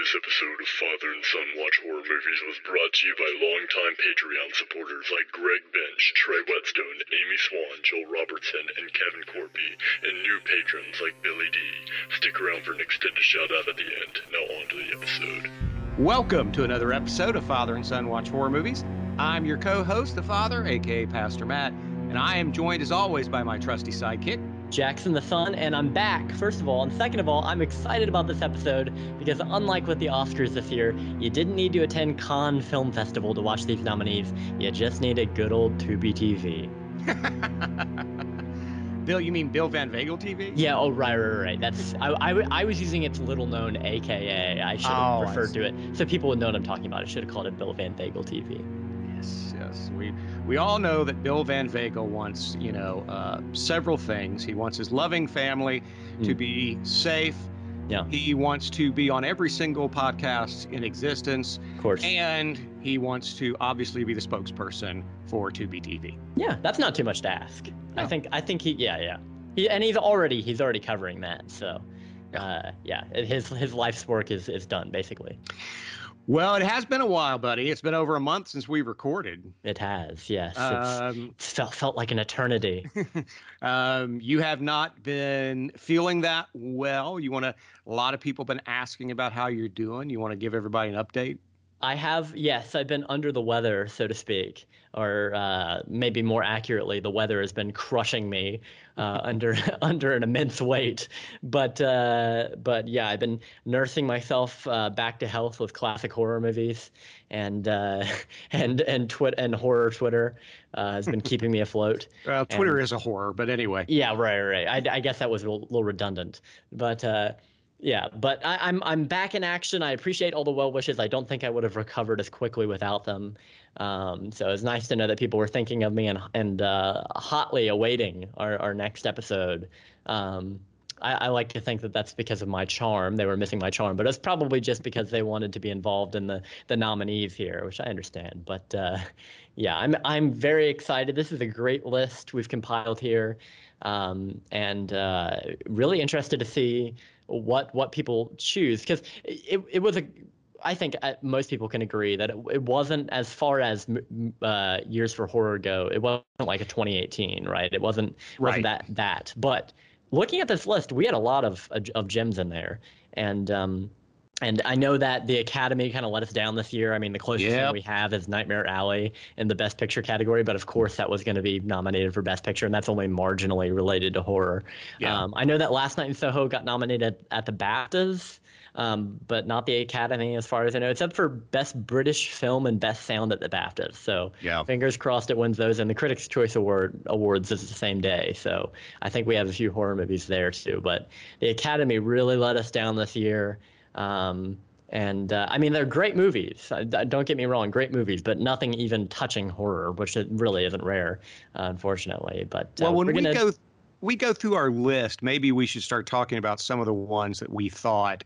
This episode of Father and Son Watch Horror Movies was brought to you by longtime Patreon supporters like Greg Bench, Trey Whetstone, Amy Swan, Joel Robertson, and Kevin Corby, and new patrons like Billy D. Stick around for an extended shout out at the end. Now on to the episode. Welcome to another episode of Father and Son Watch Horror Movies. I'm your co host, the Father, aka Pastor Matt, and I am joined as always by my trusty sidekick. Jackson the Son, and I'm back, first of all. And second of all, I'm excited about this episode because, unlike with the Oscars this year, you didn't need to attend Cannes Film Festival to watch these nominees. You just needed a good old Tubi TV. Bill, you mean Bill Van Vagel TV? Yeah, oh, right, right, right. That's I, I, I was using its little known AKA. I should have Oh, referred to it so people would know what I'm talking about. I should have called it Bill Van Vagel TV. Yes, yes. We we all know that Bill Van Vagel wants, you know, uh, several things. He wants his loving family to Mm. be safe. Yeah. He wants to be on every single podcast in existence, Of course. and he wants to obviously be the spokesperson for Tubi TV. Yeah, that's not too much to ask. I think I think he yeah yeah. He and he's already he's already covering that. So uh, yeah, his his life's work is is done basically. Well, it has been a while, buddy. It's been over a month since we recorded. It has yes. it's, Um, it's felt felt like an eternity. um, you have not been feeling that well. You want to. A lot of people have been asking about how you're doing. You want to give everybody an update. I have, yes, I've been under the weather, so to speak, or uh, maybe more accurately, the weather has been crushing me uh, under under an immense weight. But uh, but yeah, I've been nursing myself uh, back to health with classic horror movies, and uh, and and twit and horror Twitter uh, has been keeping me afloat. Twitter is a horror, but anyway. Yeah, right, right. I, I guess that was a little, little redundant, but uh, yeah. But I, I'm I'm back in action. I appreciate all the well wishes. I don't think I would have recovered as quickly without them. Um, so it's nice to know that people were thinking of me and and uh, hotly awaiting our, our next episode. Um, I, I like to think that that's because of my charm. They were missing my charm, but it's probably just because they wanted to be involved in the the nominees here, which I understand. But uh, yeah, I'm I'm very excited. This is a great list we've compiled here, um, and uh, really interested to see what what people choose because it it was a. I think uh, most people can agree that it, it wasn't as far as uh, years for horror go. It wasn't like a 2018, right? It wasn't wasn't Right. that that. But looking at this list, we had a lot of of gems in there, and um, and I know that the Academy kind of let us down this year. I mean, the closest Yep. thing we have is Nightmare Alley in the Best Picture category, but of course that was going to be nominated for Best Picture, and that's only marginally related to horror. Yeah. Um, I know that Last Night in Soho got nominated at the BAFTAs, um, but not the Academy, as far as I know, except for Best British Film and Best Sound at the BAFTAs. So Yeah. fingers crossed it wins those, and the Critics' Choice Award awards is the same day. So I think we have a few horror movies there too. But the Academy really let us down this year. Um, and uh, I mean, they're great movies. Uh, don't get me wrong, great movies, but nothing even touching horror, which it really isn't rare, uh, unfortunately. But uh, Well, when we gonna- go we go through our list, maybe we should start talking about some of the ones that we thought,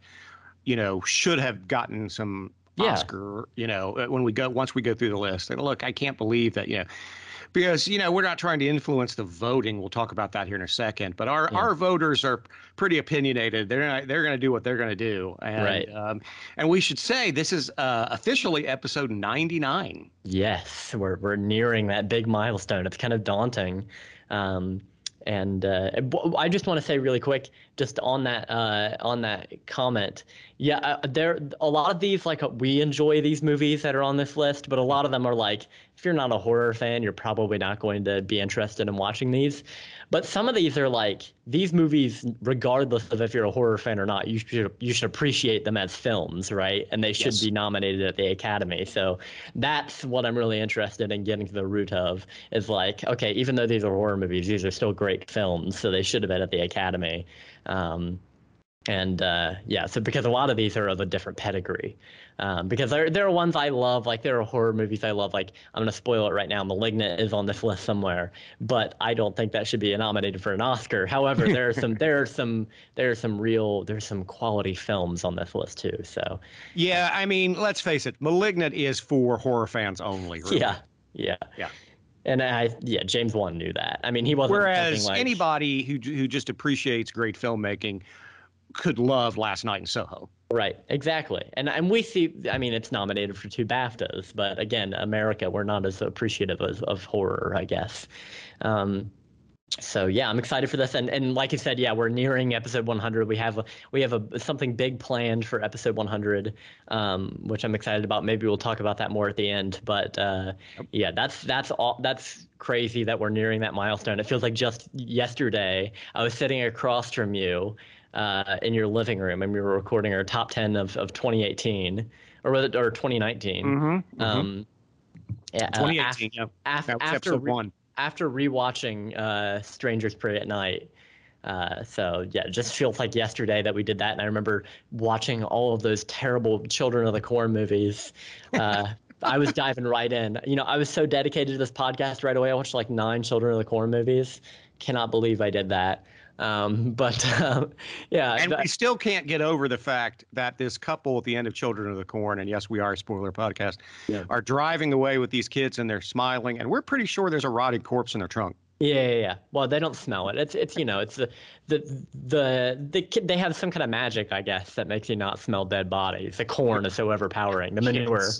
you know, should have gotten some Yeah. Oscar. You know, uh, when we go once we go through the list, and look, I can't believe that. You know. Because you know we're not trying to influence the voting. We'll talk about that here in a second. But our, Yeah. our voters are pretty opinionated. They're not, they're going to do what they're going to do. And, Right. Um, and we should say this is uh, officially episode ninety nine. Yes, we're we're nearing that big milestone. It's kind of daunting. Um, and uh, I just want to say really quick, just on that uh, on that comment, yeah, uh, there a lot of these like uh, we enjoy these movies that are on this list, but a lot of them are like if you're not a horror fan, you're probably not going to be interested in watching these. But some of these are like these movies, regardless of if you're a horror fan or not, you should you should appreciate them as films, right? And they should Yes. be nominated at the Academy. So that's what I'm really interested in getting to the root of. Is like, okay, even though these are horror movies, these are still great films, so they should have been at the Academy. Um, and uh, yeah, so because a lot of these are of a different pedigree. Um, because there, there are ones I love, like there are horror movies I love. Like I'm gonna spoil it right now. *Malignant* is on this list somewhere, but I don't think that should be nominated for an Oscar. However, there are some, there are some, there are some real, there's some quality films on this list too. So Yeah, I mean, let's face it, *Malignant* is for horror fans only. really. yeah, yeah, Yeah. And I, yeah, James Wan knew that. I mean, he wasn't. Whereas like, anybody who who just appreciates great filmmaking could love Last Night in Soho. Right, exactly, and and we see. I mean, it's nominated for two BAFTAs, but again, America, we're not as appreciative of, of horror, I guess. Um, so yeah, I'm excited for this, and and like you said, yeah, we're nearing episode 100. We have we have a something big planned for episode 100, um, which I'm excited about. Maybe we'll talk about that more at the end. But uh, yeah, that's that's all. That's crazy that we're nearing that milestone. It feels like just yesterday I was sitting across from you uh, in your living room, and we were recording our top 10 of, of 2018 or or 2019. Mm-hmm, mm-hmm. Um, yeah, 2018. Uh, af- yeah, af- was after episode one after rewatching uh, Strangers Prey at Night. Uh, so yeah, it just feels like yesterday that we did that, and I remember watching all of those terrible Children of the Corn movies. Uh, I was diving right in. You know, I was so dedicated to this podcast right away. I watched like nine Children of the Corn movies. Cannot believe I did that. Um, but uh, yeah, and we still can't get over the fact that this couple at the end of Children of the Corn, and yes, we are a spoiler podcast, yeah. are driving away with these kids and they're smiling, and we're pretty sure there's a rotting corpse in their trunk. Yeah, yeah, yeah. Well, they don't smell it. It's it's you know it's the the the the kid. They have some kind of magic, I guess, that makes you not smell dead bodies. The corn is so overpowering. The manure.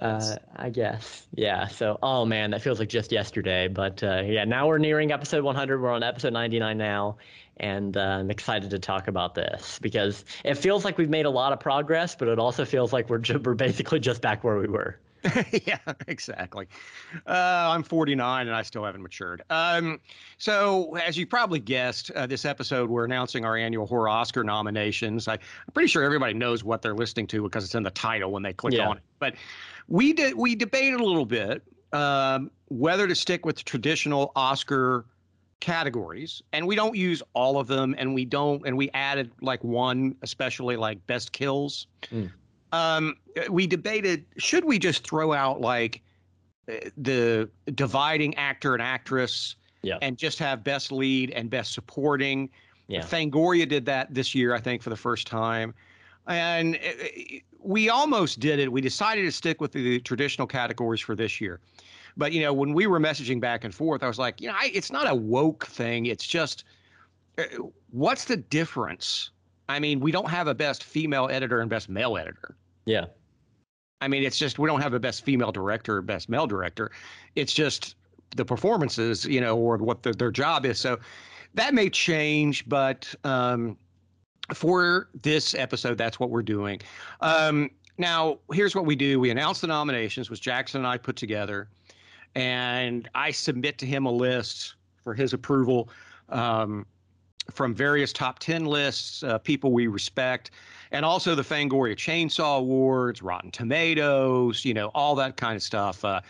Uh, I guess. Yeah. So, oh man, that feels like just yesterday. But uh, yeah, now we're nearing episode 100. We're on episode 99 now, and uh, I'm excited to talk about this because it feels like we've made a lot of progress, but it also feels like we're we're basically just back where we were. yeah, exactly. Uh, I'm 49 and I still haven't matured. Um, so, as you probably guessed, uh, this episode we're announcing our annual horror Oscar nominations. I, am pretty sure everybody knows what they're listening to because it's in the title when they click yeah. on it. But we did we debated a little bit um, whether to stick with the traditional Oscar categories and we don't use all of them and we don't and we added like one especially like best kills mm. um, we debated should we just throw out like uh, the dividing actor and actress yeah. and just have best lead and best supporting yeah. fangoria did that this year i think for the first time and uh, we almost did it. We decided to stick with the traditional categories for this year. But you know, when we were messaging back and forth, I was like, you know, I, it's not a woke thing. It's just, uh, what's the difference? I mean, we don't have a best female editor and best male editor. Yeah. I mean, it's just we don't have a best female director or best male director. It's just the performances, you know, or what the, their job is. So that may change, but um, for this episode, that's what we're doing. Um, now, here's what we do: we announce the nominations, which Jackson and I put together, and I submit to him a list for his approval um, from various top ten lists, uh, people we respect, and also the Fangoria Chainsaw Awards, Rotten Tomatoes, you know, all that kind of stuff. Uh,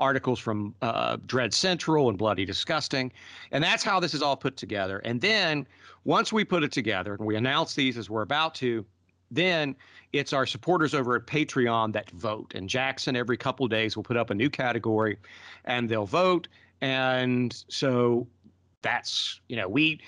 articles from uh, Dread Central and Bloody Disgusting. And that's how this is all put together. And then once we put it together and we announce these as we're about to, then it's our supporters over at Patreon that vote. And Jackson, every couple days, will put up a new category and they'll vote. And so that's, you know, we.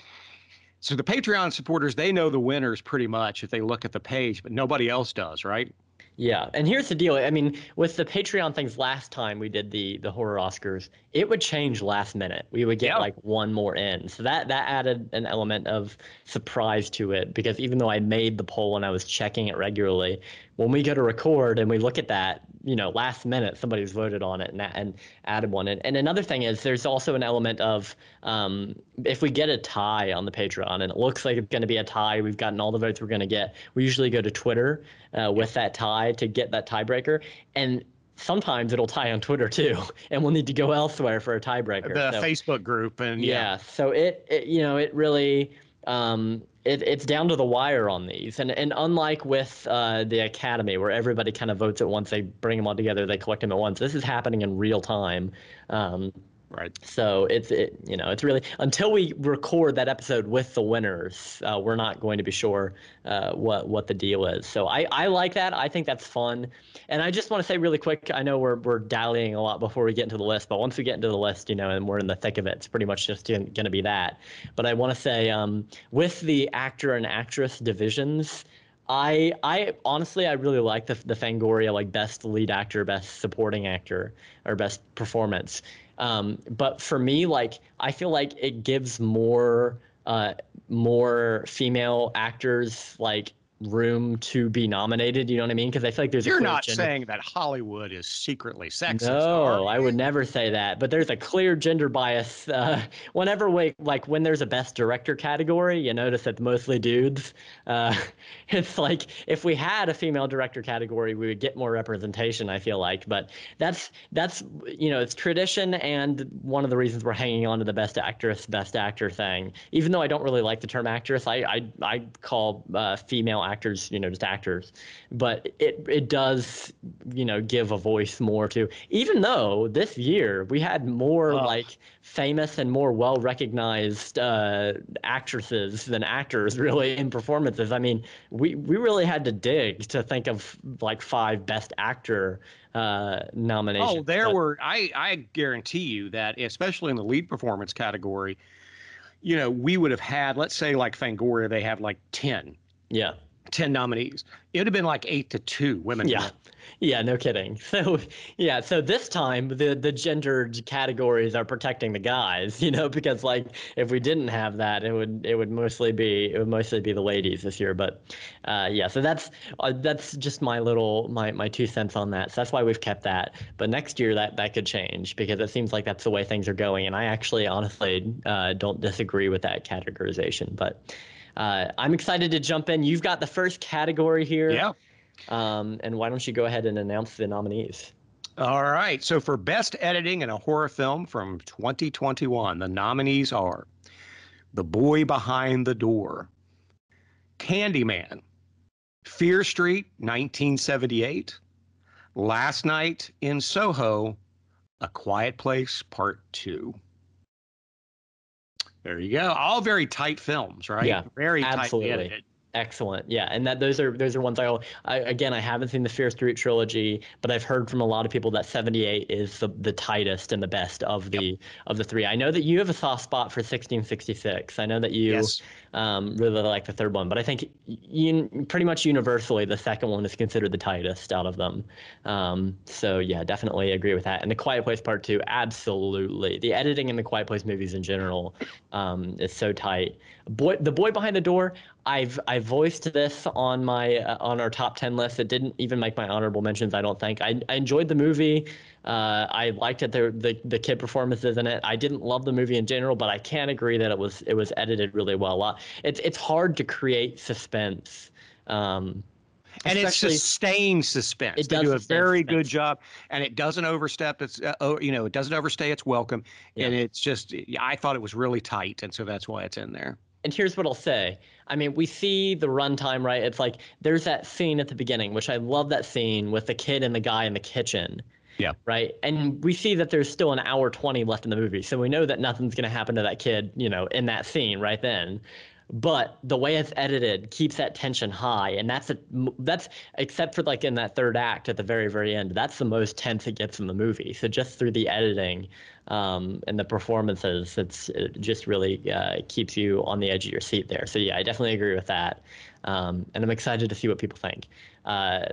So the Patreon supporters, they know the winners pretty much if they look at the page, but nobody else does, right? Yeah, and here's the deal. I mean, with the Patreon things last time we did the the horror Oscars, it would change last minute. We would get yeah. like one more in, so that that added an element of surprise to it. Because even though I made the poll and I was checking it regularly, when we go to record and we look at that, you know, last minute somebody's voted on it and, and added one. And, and another thing is there's also an element of um, if we get a tie on the Patreon and it looks like it's going to be a tie, we've gotten all the votes we're going to get. We usually go to Twitter uh, with that tie to get that tiebreaker. And sometimes it'll tie on Twitter too, and we'll need to go elsewhere for a tiebreaker. The so, Facebook group and yeah. yeah. So it, it, you know, it really um, it, it's down to the wire on these. And and unlike with uh, the Academy, where everybody kind of votes at once, they bring them all together, they collect them at once. This is happening in real time. Um, Right. So it's it you know it's really until we record that episode with the winners, uh, we're not going to be sure uh, what what the deal is. So I I like that. I think that's fun. And I just want to say really quick. I know we're we're dallying a lot before we get into the list, but once we get into the list, you know, and we're in the thick of it, it's pretty much just going to be that. But I want to say um, with the actor and actress divisions. I I honestly I really like the the Fangoria like best lead actor, best supporting actor, or best performance. Um, but for me, like I feel like it gives more uh, more female actors like room to be nominated. You know what I mean? Because I feel like there's You're a not gender- saying that Hollywood is secretly sexist. No, I would never say that. But there's a clear gender bias. Uh, whenever we like when there's a best director category, you notice it's mostly dudes. Uh, it's like if we had a female director category, we would get more representation. I feel like, but that's that's you know it's tradition and one of the reasons we're hanging on to the best actress, best actor thing. Even though I don't really like the term actress, I I, I call uh, female actors you know just actors, but it it does you know give a voice more to. Even though this year we had more Ugh. like famous and more well recognized uh, actresses than actors really in performances. I mean, we we really had to dig to think of like five best actor uh, nominations. Oh, there but- were. I I guarantee you that, especially in the lead performance category, you know, we would have had, let's say, like Fangoria, they have like 10, yeah. 10 nominees. It would have been like eight to two women. Yeah. Yeah, no kidding. So, yeah, so this time the the gendered categories are protecting the guys, you know, because like if we didn't have that, it would it would mostly be it would mostly be the ladies this year. But uh, yeah, so that's uh, that's just my little my my two cents on that. So that's why we've kept that. But next year that that could change because it seems like that's the way things are going, and I actually honestly uh, don't disagree with that categorization. But uh, I'm excited to jump in. You've got the first category here. Yeah. Um, and why don't you go ahead and announce the nominees? All right. So for best editing in a horror film from 2021, the nominees are The Boy Behind the Door, Candyman, Fear Street, 1978, Last Night in Soho, A Quiet Place Part 2. There you go. All very tight films, right? Yeah, very absolutely. tightly edited. Excellent. Yeah, and that those are those are ones I, I again I haven't seen the Fear Street trilogy, but I've heard from a lot of people that 78 is the, the tightest and the best of the of the three. I know that you have a soft spot for 1666. I know that you Yes. Um, really like the third one, but I think un, pretty much universally the second one is considered the tightest out of them. Um, so yeah, definitely agree with that. And the Quiet Place Part Two, absolutely. The editing in the Quiet Place movies in general um, is so tight. Boy, the boy behind the door. I've I voiced this on my uh, on our top ten list. It didn't even make my honorable mentions. I don't think. I, I enjoyed the movie. Uh, I liked it. The, the the kid performances in it. I didn't love the movie in general, but I can agree that it was it was edited really well. It's it's hard to create suspense. Um, and it's sustained suspense. It they does do a very suspense. good job, and it doesn't overstep its. Uh, oh, you know, it doesn't overstay its welcome, and it's just. I thought it was really tight, and so that's why it's in there. and here's what I'll say. I mean, we see the runtime, right? It's like there's that scene at the beginning, which I love that scene with the kid and the guy in the kitchen. Yeah. Right. And we see that there's still an hour 20 left in the movie. So we know that nothing's going to happen to that kid, you know, in that scene right then. But the way it's edited keeps that tension high. And that's a, that's, except for like in that third act at the very, very end, that's the most tense it gets in the movie. So just through the editing, um, and the performances, it's it just really uh, keeps you on the edge of your seat there. So yeah, I definitely agree with that, um, and I'm excited to see what people think. Uh,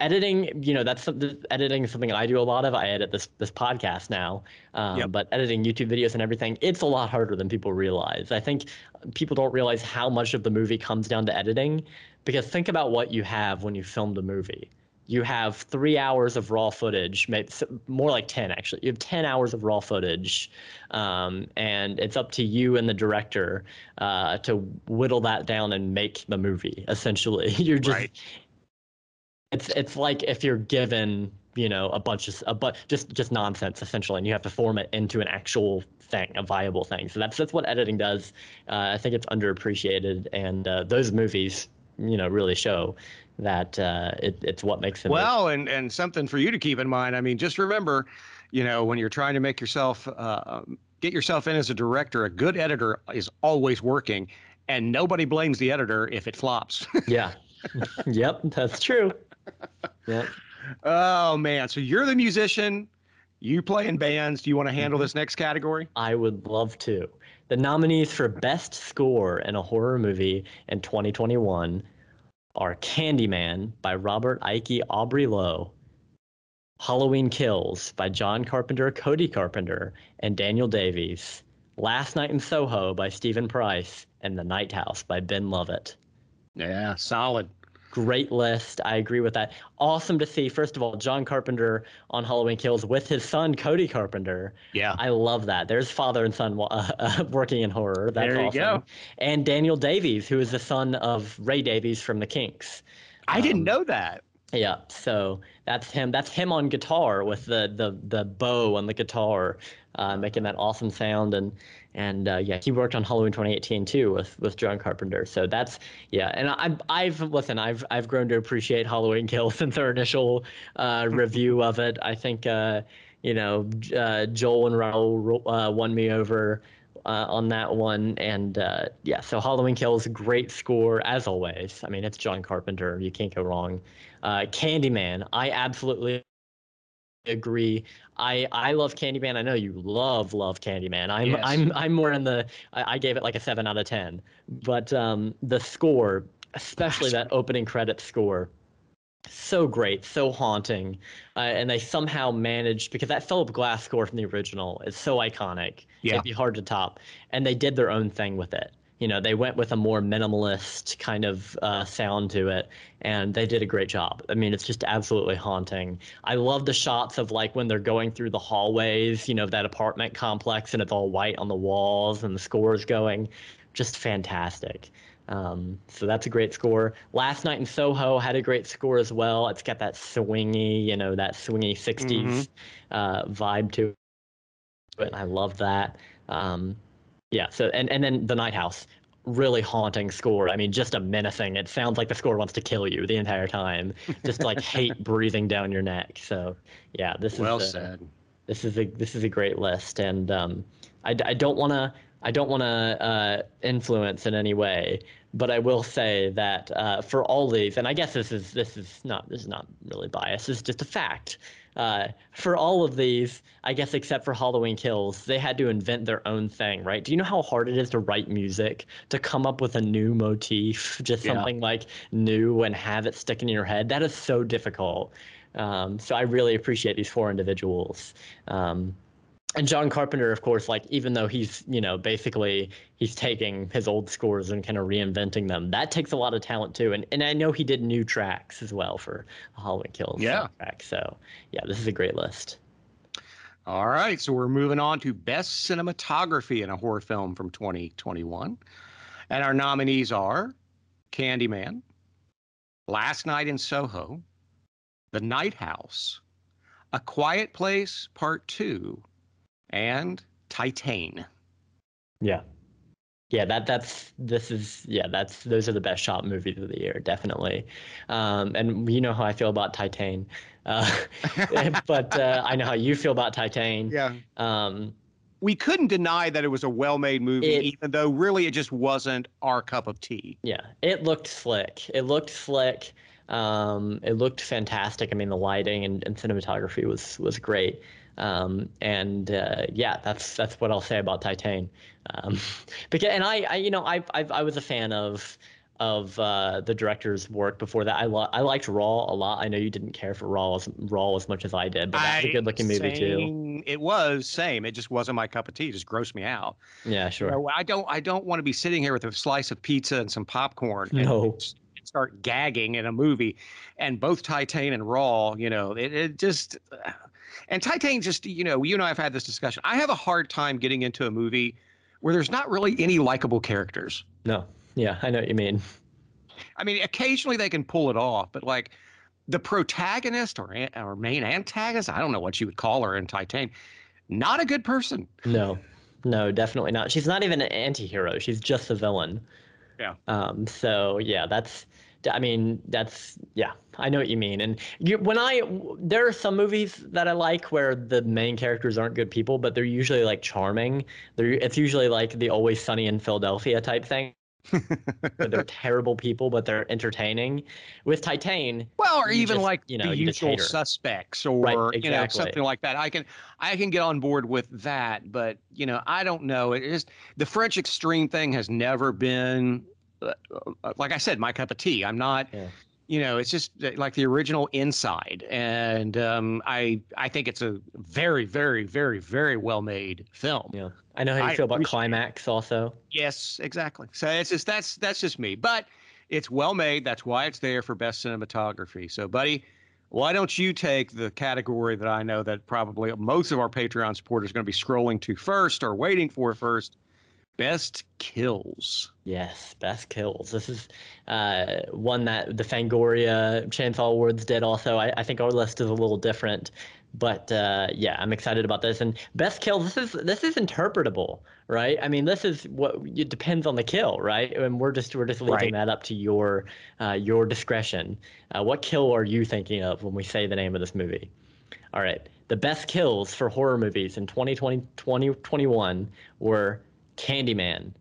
editing, you know, that's something. Editing is something I do a lot of. I edit this this podcast now, um, Yep. but editing YouTube videos and everything, it's a lot harder than people realize. I think people don't realize how much of the movie comes down to editing, because think about what you have when you filmed a movie you have three hours of raw footage, maybe more like 10 actually. You have 10 hours of raw footage, um, and it's up to you and the director uh, to whittle that down and make the movie. Essentially, you're just Right. It's it's like if you're given you know a bunch of a but just just nonsense essentially, and you have to form it into an actual thing, a viable thing. So that's that's what editing does. Uh, I think it's underappreciated, and uh, those movies you know really show that uh, it, it's what makes them Well, and and something for you to keep in mind. I mean, just remember, you know, when you're trying to make yourself uh, get yourself in as a director, a good editor is always working, and nobody blames the editor if it flops. yeah yep that's true yep oh man, so you're the musician. You play in bands. Do you want to handle mm-hmm. this next category? i would love to the nominees for best score in a horror movie in 2021 are candyman by robert aiki aubrey lowe halloween kills by john carpenter cody carpenter and daniel davies last night in soho by steven price and the night house by ben lovett Yeah, solid. Great list. I agree with that. Awesome to see, first of all, John Carpenter on Halloween Kills with his son, Cody Carpenter. Yeah. I love that. There's father and son uh, uh, working in horror. That's there you awesome. go. And Daniel Davies, who is the son of Ray Davies from the Kinks. I didn't Um, know that. Yeah, so that's him. That's him on guitar with the the the bow on the guitar, uh, making that awesome sound. And and uh, yeah, he worked on Halloween 2018 too with with John Carpenter. So that's yeah. And I, I've listen, I've I've grown to appreciate Halloween Kills since our initial uh, review of it. I think uh, you know uh, Joel and Raul uh, won me over. Uh, on that one, and uh, yeah, so Halloween Kills, great score as always. I mean, it's John Carpenter; you can't go wrong. Uh, Candyman, I absolutely agree. I I love Candyman. I know you love love Candyman. I'm Yes. I'm I'm more in the. I, I gave it like a seven out of ten. But um, the score, especially that opening credit score, so great, so haunting, uh, and they somehow managed because that Philip Glass score from the original is so iconic. Yeah. It'd be hard to top, and they did their own thing with it. You know, they went with a more minimalist kind of uh, sound to it, and they did a great job. I mean, it's just absolutely haunting. I love the shots of like when they're going through the hallways, you know, of that apartment complex, and it's all white on the walls, and the score is going, just fantastic. Um, so that's a great score. Last Night in Soho had a great score as well. It's got that swingy, you know, that swingy 60s Mhm. uh, vibe to it. And I love that. Um, yeah. So and and then the Night House, really haunting score. I mean, just a menacing. It sounds like the score wants to kill you the entire time. Just like hate breathing down your neck. So yeah, this Well is uh, said. this is a this is a great list, and um, I, I don't want to I don't want to uh, influence in any way, but I will say that uh, for all these, and I guess this is this is not this is not really bias. This is just a fact. Uh, for all of these, I guess except for Halloween Kills, they had to invent their own thing, right? Do you know how hard it is to write music, to come up with a new motif, just Yeah. something like new and have it stick in your head? That is so difficult. Um, so I really appreciate these four individuals. Um, and John Carpenter, of course, like even though he's you know basically he's taking his old scores and kind of reinventing them, that takes a lot of talent too. And and I know he did new tracks as well for Halloween Kills Yeah. soundtrack. So yeah, this is a great list. All right, so we're moving on to best cinematography in a horror film from 2021. And our nominees are Candyman, Last Night in Soho, The Night House, A Quiet Place Part 2, and Titane. Yeah. Yeah, that that's this is yeah, that's those are the best shot movies of the year, definitely. Um, and you know how I feel about Titane. Uh, but uh, I know how you feel about Titane. Yeah. Um, We couldn't deny that it was a well made movie, It- even though really it just wasn't our cup of tea. Yeah, it looked slick. It looked slick. Um, it looked fantastic. I mean, the lighting and, and cinematography was was great. Um, and uh, yeah, that's that's what I'll say about Titane. Um, because and I, I you know I I I was a fan of of uh, the director's work before that. I lo- I liked Raw a lot. I know you didn't care for Raw as Raw as much as I did, but that's a good looking movie too. It was same. It just wasn't my cup of tea. It just grossed me out. Yeah, You sure. know, I don't. I don't want to be sitting here with a slice of pizza and some popcorn and No. s- start gagging in a movie. And both Titane and Raw, you know, it, it just. And Titane just, you know, you and I have had this discussion. I have a hard time getting into a movie where there's not really any likable characters. No. Yeah, I know what you mean. I mean, occasionally they can pull it off, but like the protagonist or or main antagonist, I don't know what you would call her in Titane, not a good person. No, no, definitely not. She's not even an anti-hero. She's just a villain. Yeah. Um. So yeah, that's. I mean, that's yeah. I know what you mean. And you, when I there are some movies that I like where the main characters aren't good people, but they're usually like charming. They're it's usually like the Always Sunny in Philadelphia type thing. they're terrible people, but they're entertaining. With Titane, Well, or even just, like you know, the usual suspects, or Right, you know something like that. I can I can get on board with that, but you know I don't know. It is the French extreme thing has never been, like I said, my cup of tea. I'm not. Yeah. You know, it's just like the original Inside, and um, I I think it's a very very very very well made film. yeah. I know how you I feel about. Climax also. Yes, exactly. So it's just that's that's just me. But it's well made. That's why it's there for best cinematography. So, buddy, why don't you take the category that I know that probably most of our Patreon supporters are going to be scrolling to first or waiting for first? Best kills. Yes, best kills. This is uh, one that the Fangoria Chainsaw Awards did also. I, I think our list is a little different but uh, yeah, I'm excited about this. And best kill, this is this is interpretable, right? I mean, this is what it depends on the kill, right? And we're just we're just leaving right. that up to your uh, your discretion. Uh, what kill are you thinking of when we say the name of this movie? All right, the best kills for horror movies in 2020 2021 were Candyman,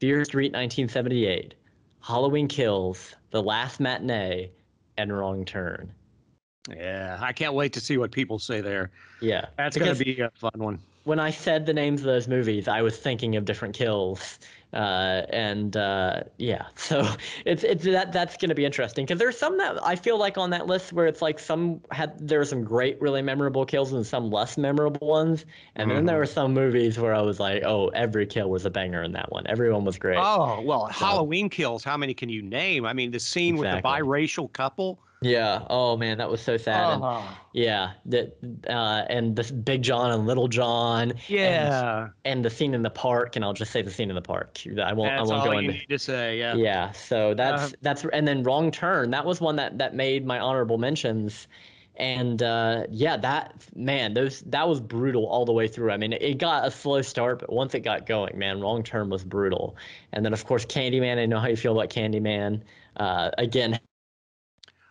Fear Street 1978, Halloween Kills, The Last Matinee, and Wrong Turn. Yeah, I can't wait to see what people say there. Yeah, that's going to be a fun one. When I said the names of those movies, I was thinking of different kills, uh, and uh, yeah, so it's it's that that's going to be interesting because there's some that I feel like on that list where it's like some had there were some great, really memorable kills and some less memorable ones, and mm-hmm. then there mm-hmm. were some movies where I was like, oh, every kill was a banger in that one. Everyone was great. Oh well, so, Halloween kills. How many can you name? I mean, the scene exactly. with the biracial couple yeah. Oh man, that was so sad. Uh-huh. And, yeah. That uh, and this Big John and Little John. Yeah. And, and, the scene in the park, and I'll just say the scene in the park. I won't. That's I won't all go you into. Need to say yeah. Yeah. So that's uh, that's and then Wrong Turn. That was one that that made my honorable mentions. And uh, yeah, that man, those that was brutal all the way through. I mean, it, it got a slow start, but once it got going, man, Wrong Turn was brutal. And then of course Candyman. I know how you feel about Candyman. Uh, again,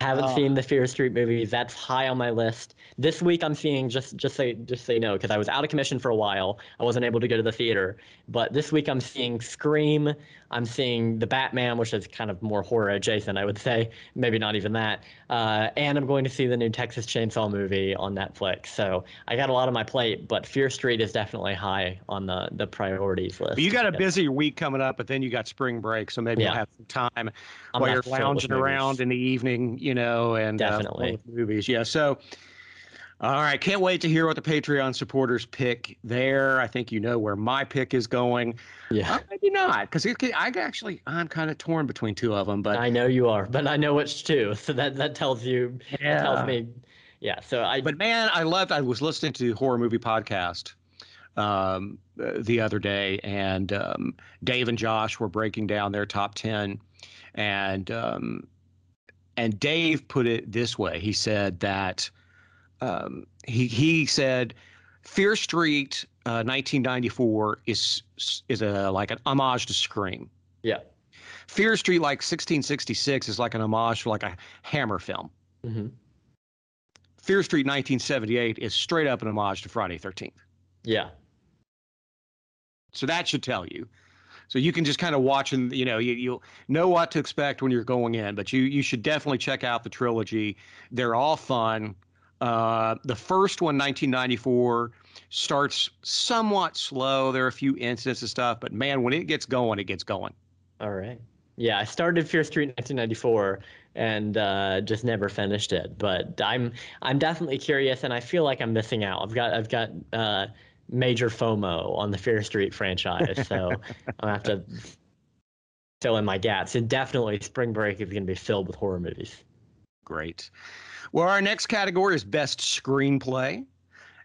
haven't oh. seen the Fear Street movies. That's high on my list. This week I'm seeing just just say just say no because I was out of commission for a while. I wasn't able to go to the theater. But this week I'm seeing Scream. I'm seeing the Batman, which is kind of more horror adjacent, I would say. Maybe not even that. Uh, and I'm going to see the new Texas Chainsaw movie on Netflix. So I got a lot on my plate, but Fear Street is definitely high on the the priorities list. But you got a busy week coming up, but then you got spring break, so maybe yeah. you'll have some time I'm while you're lounging around in the evening, you know, and uh, definitely uh, movies. Yeah. So all right, can't wait to hear what the Patreon supporters pick there. I think you know where my pick is going. Yeah, uh, maybe not, because I actually I'm kind of torn between two of them. But I know you are, but I know which two, so that that tells you yeah. tells me, yeah. So I. But man, I loved. I was listening to horror movie podcast um, the other day, and um, Dave and Josh were breaking down their top ten, and um, and Dave put it this way. He said that um, he he said Fear Street uh, 1994 is is a like an homage to Scream. Yeah. Fear Street like 1666 is like an homage to like a Hammer film. Mm-hmm. Fear Street 1978 is straight up an homage to Friday 13th. Yeah. So that should tell you. So you can just kind of watch and you know you you know what to expect when you're going in, but you you should definitely check out the trilogy. They're all fun. Uh, the first one, 1994, starts somewhat slow. There are a few incidents and stuff, but man, when it gets going, it gets going. All right. Yeah, I started Fear Street in 1994 and uh, just never finished it. But I'm I'm definitely curious, and I feel like I'm missing out. I've got I've got uh, major FOMO on the Fear Street franchise, so I have to fill in my gaps. And definitely, spring break is going to be filled with horror movies. Great. Well, our next category is best screenplay.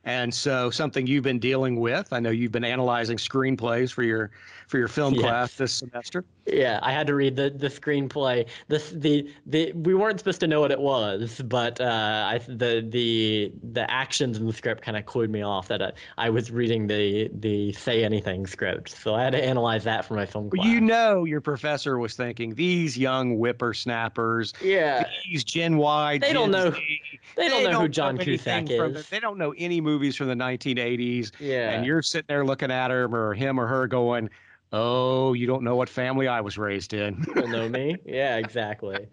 And so something you've been dealing with. I know you've been analyzing screenplays for your for your film yes. class this semester. Yeah, I had to read the the screenplay. This the the we weren't supposed to know what it was, but uh, I the the the actions in the script kind of clued me off that I, I was reading the the say anything script. So I had to analyze that for my film class. You know, your professor was thinking these young whippersnappers. Yeah, these Gen Y. They Gen don't know. Z, they, don't know don't who John know Cusack is. The, they don't know any movies from the 1980s. Yeah, and you're sitting there looking at him or him or her going Oh, you don't know what family I was raised in. you don't know me? Yeah, exactly.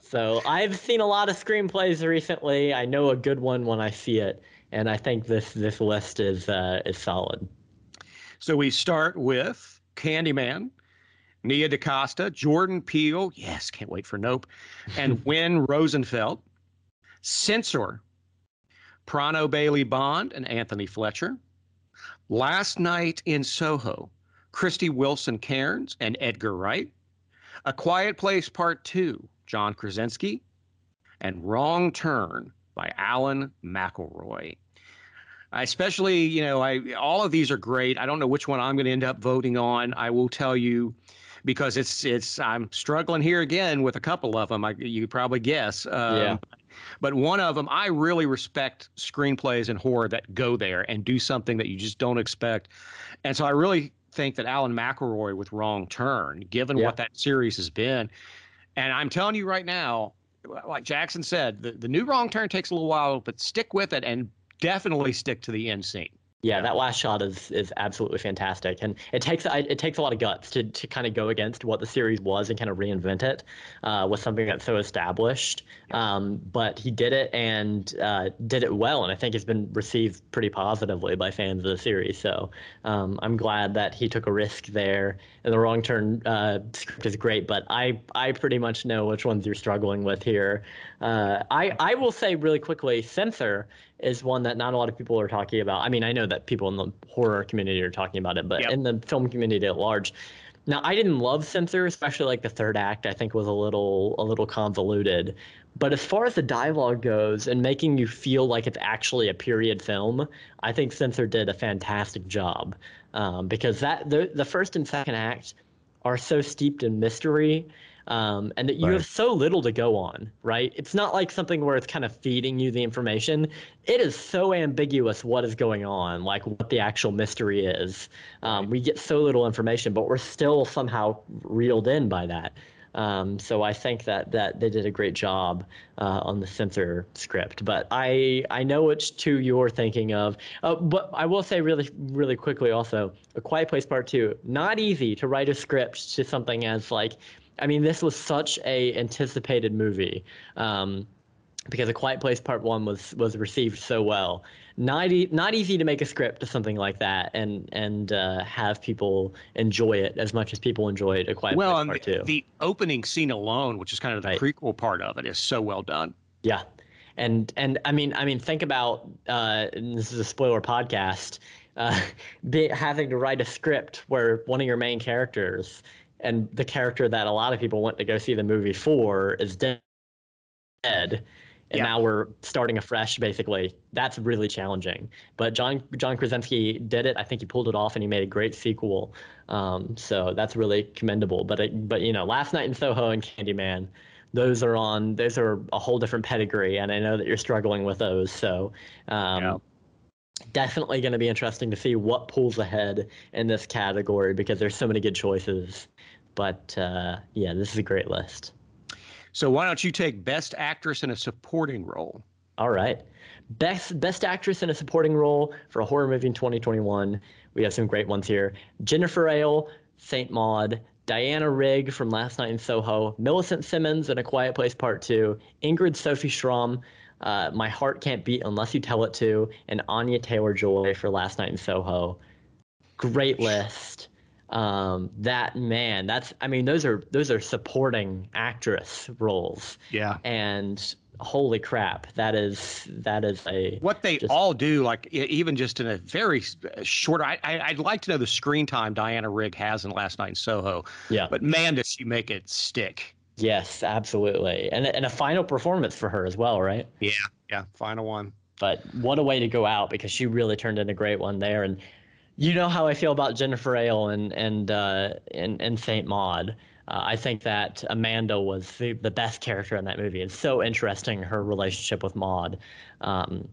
so I've seen a lot of screenplays recently. I know a good one when I see it, and I think this this list is uh, is solid. So we start with Candyman, Nia DaCosta, Jordan Peele. Yes, can't wait for Nope, and Win Rosenfeld. Censor, Prano Bailey Bond and Anthony Fletcher. Last Night in Soho, Krysty Wilson Cairns and Edgar Wright. A Quiet Place Part 2, John Krasinski, and Wrong Turn by Alan McElroy. I especially, you know, I all of these are great. I don't know which one I'm going to end up voting on. I will tell you because it's it's I'm struggling here again with a couple of them. I, you probably guess. Um, Yeah. But one of them, I really respect screenplays and horror that go there and do something that you just don't expect. And so I really think that Alan McElroy with Wrong Turn, given Yeah. what that series has been, and I'm telling you right now, like Jackson said, the, the new Wrong Turn takes a little while, but stick with it and definitely stick to the end scene. Yeah, that last shot is is absolutely fantastic, and it takes it takes a lot of guts to to kind of go against what the series was and kind of reinvent it uh, with something that's so established. Um, but he did it and uh, did it well, and I think it's been received pretty positively by fans of the series. So um, I'm glad that he took a risk there. And the wrong turn uh, script is great, but I I pretty much know which ones you're struggling with here. Uh, I I will say really quickly, censor is one that not a lot of people are talking about. I mean, I know that people in the horror community are talking about it, but Yep. in the film community at large. Now, I didn't love Censor, especially like the third act. I think was a little a little convoluted. But as far as the dialogue goes and making you feel like it's actually a period film, I think Censor did a fantastic job um, because that the the first and second act are so steeped in mystery um, and that you Right. have so little to go on, right? It's not like something where it's kind of feeding you the information. It is so ambiguous what is going on, like what the actual mystery is. Um, we get so little information, but we're still somehow reeled in by that. Um, so I think that that they did a great job uh, on the censor script. But I I know which two you're thinking of. Uh, but I will say really really quickly also, A Quiet Place Part Two. Not easy to write a script to something as like, I mean, this was such a anticipated movie. Um, because A Quiet Place Part One was was received so well. Not e- not easy to make a script to something like that and and uh, have people enjoy it as much as people enjoyed A Quiet well, Place Part the, Two. the opening scene alone, which is kind of the Right. prequel part of it, is so well done. Yeah, and and I mean I mean think about uh, this is a spoiler podcast. Uh, be, having to write a script where one of your main characters and the character that a lot of people went to go see the movie for is dead, and Yeah. now we're starting afresh. Basically, that's really challenging. But John John Krasinski did it. I think he pulled it off, and he made a great sequel. Um, so that's really commendable. But it, but you know, Last Night in Soho and Candyman those are on those are a whole different pedigree and i know that you're struggling with those so um, Yeah. Definitely going to be interesting to see what pulls ahead in this category because there's so many good choices. But uh, yeah this is a great list. So why don't you take Best Actress in a Supporting Role? all right. Best best actress in a supporting role for a horror movie in 2021 we have some great ones here. Jennifer Ehle saint maud Diana Rigg from Last Night in Soho, Millicent Simmonds in A Quiet Place Part 2, Ingrid Sophie Schram, uh, My Heart Can't Beat Unless You Tell It To, and Anya Taylor Joy for Last Night in Soho. Great list. Um, that man, that's I mean, those are those are supporting actress roles. Yeah. And holy crap, that is that is a What they Just- all do, like even just in a very short, I, I, I'd like to know the screen time Diana Rigg has in Last Night in Soho. yeah. But man, does she make it stick. Yes, absolutely. And and a final performance for her as well, right? Yeah. Yeah. Final one. But what a way to go out because she really turned in a great one there. And you know how I feel about Jennifer Ehle and and uh, and, and Saint Maud. Uh, I think that Amanda was the, the best character in that movie. It's so interesting her relationship with Maud. Um,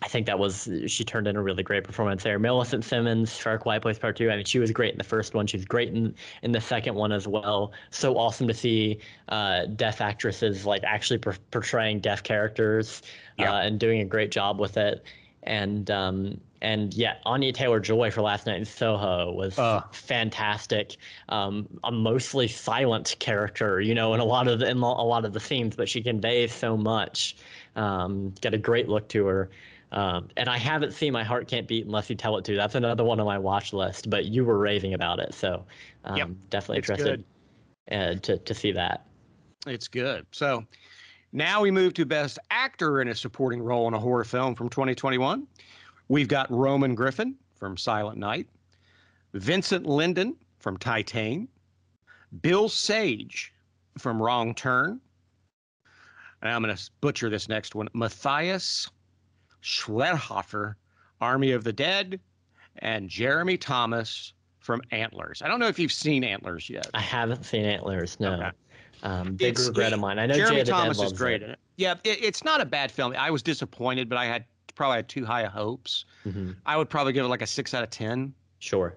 I think that was she turned in a really great performance there. Millicent Simmonds A Quiet Place Part Two. I mean, she was great in the first one. She was great in in the second one as well. So awesome to see uh, deaf actresses like actually per- portraying deaf characters Yeah. uh, and doing a great job with it. And um, and yeah, Anya Taylor Joy for Last Night in Soho was Uh. fantastic. Um, a mostly silent character, you know, in a lot of the, in a lot of the scenes, but she conveys so much. Um, got a great look to her. Um, and I haven't seen My Heart Can't Beat Unless You Tell It to. That's another one on my watch list, but you were raving about it. So um, Yep, definitely it's interested uh, to, to see that. It's good. So now we move to Best Actor in a Supporting Role in a Horror Film from 2021. We've got Roman Griffin from Silent Night, Vincent Lindon from Titane, Bill Sage from Wrong Turn. And I'm going to butcher this next one. Matthias Schweighöfer, Army of the Dead, and Jeremy Thomas from Antlers. I don't know if you've seen Antlers yet. I haven't seen Antlers. No. Okay. Um, big It's- regret of mine. I know Jeremy Thomas is great it. in it. Yeah, it, it's not a bad film. I was disappointed, but I had probably had too high of hopes. Mhm. I would probably give it like a six out of ten. Sure.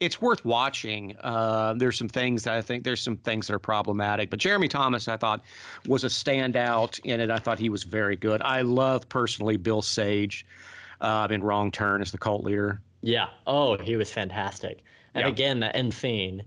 It's worth watching. Uh, there's some things that I think there's some things that are problematic, but Jeremy Thomas I thought was a standout in it. I thought he was very good. I love personally Bill Sage uh, in Wrong Turn as the cult leader. Yeah. Oh, he was fantastic. And Yeah. again, the end scene,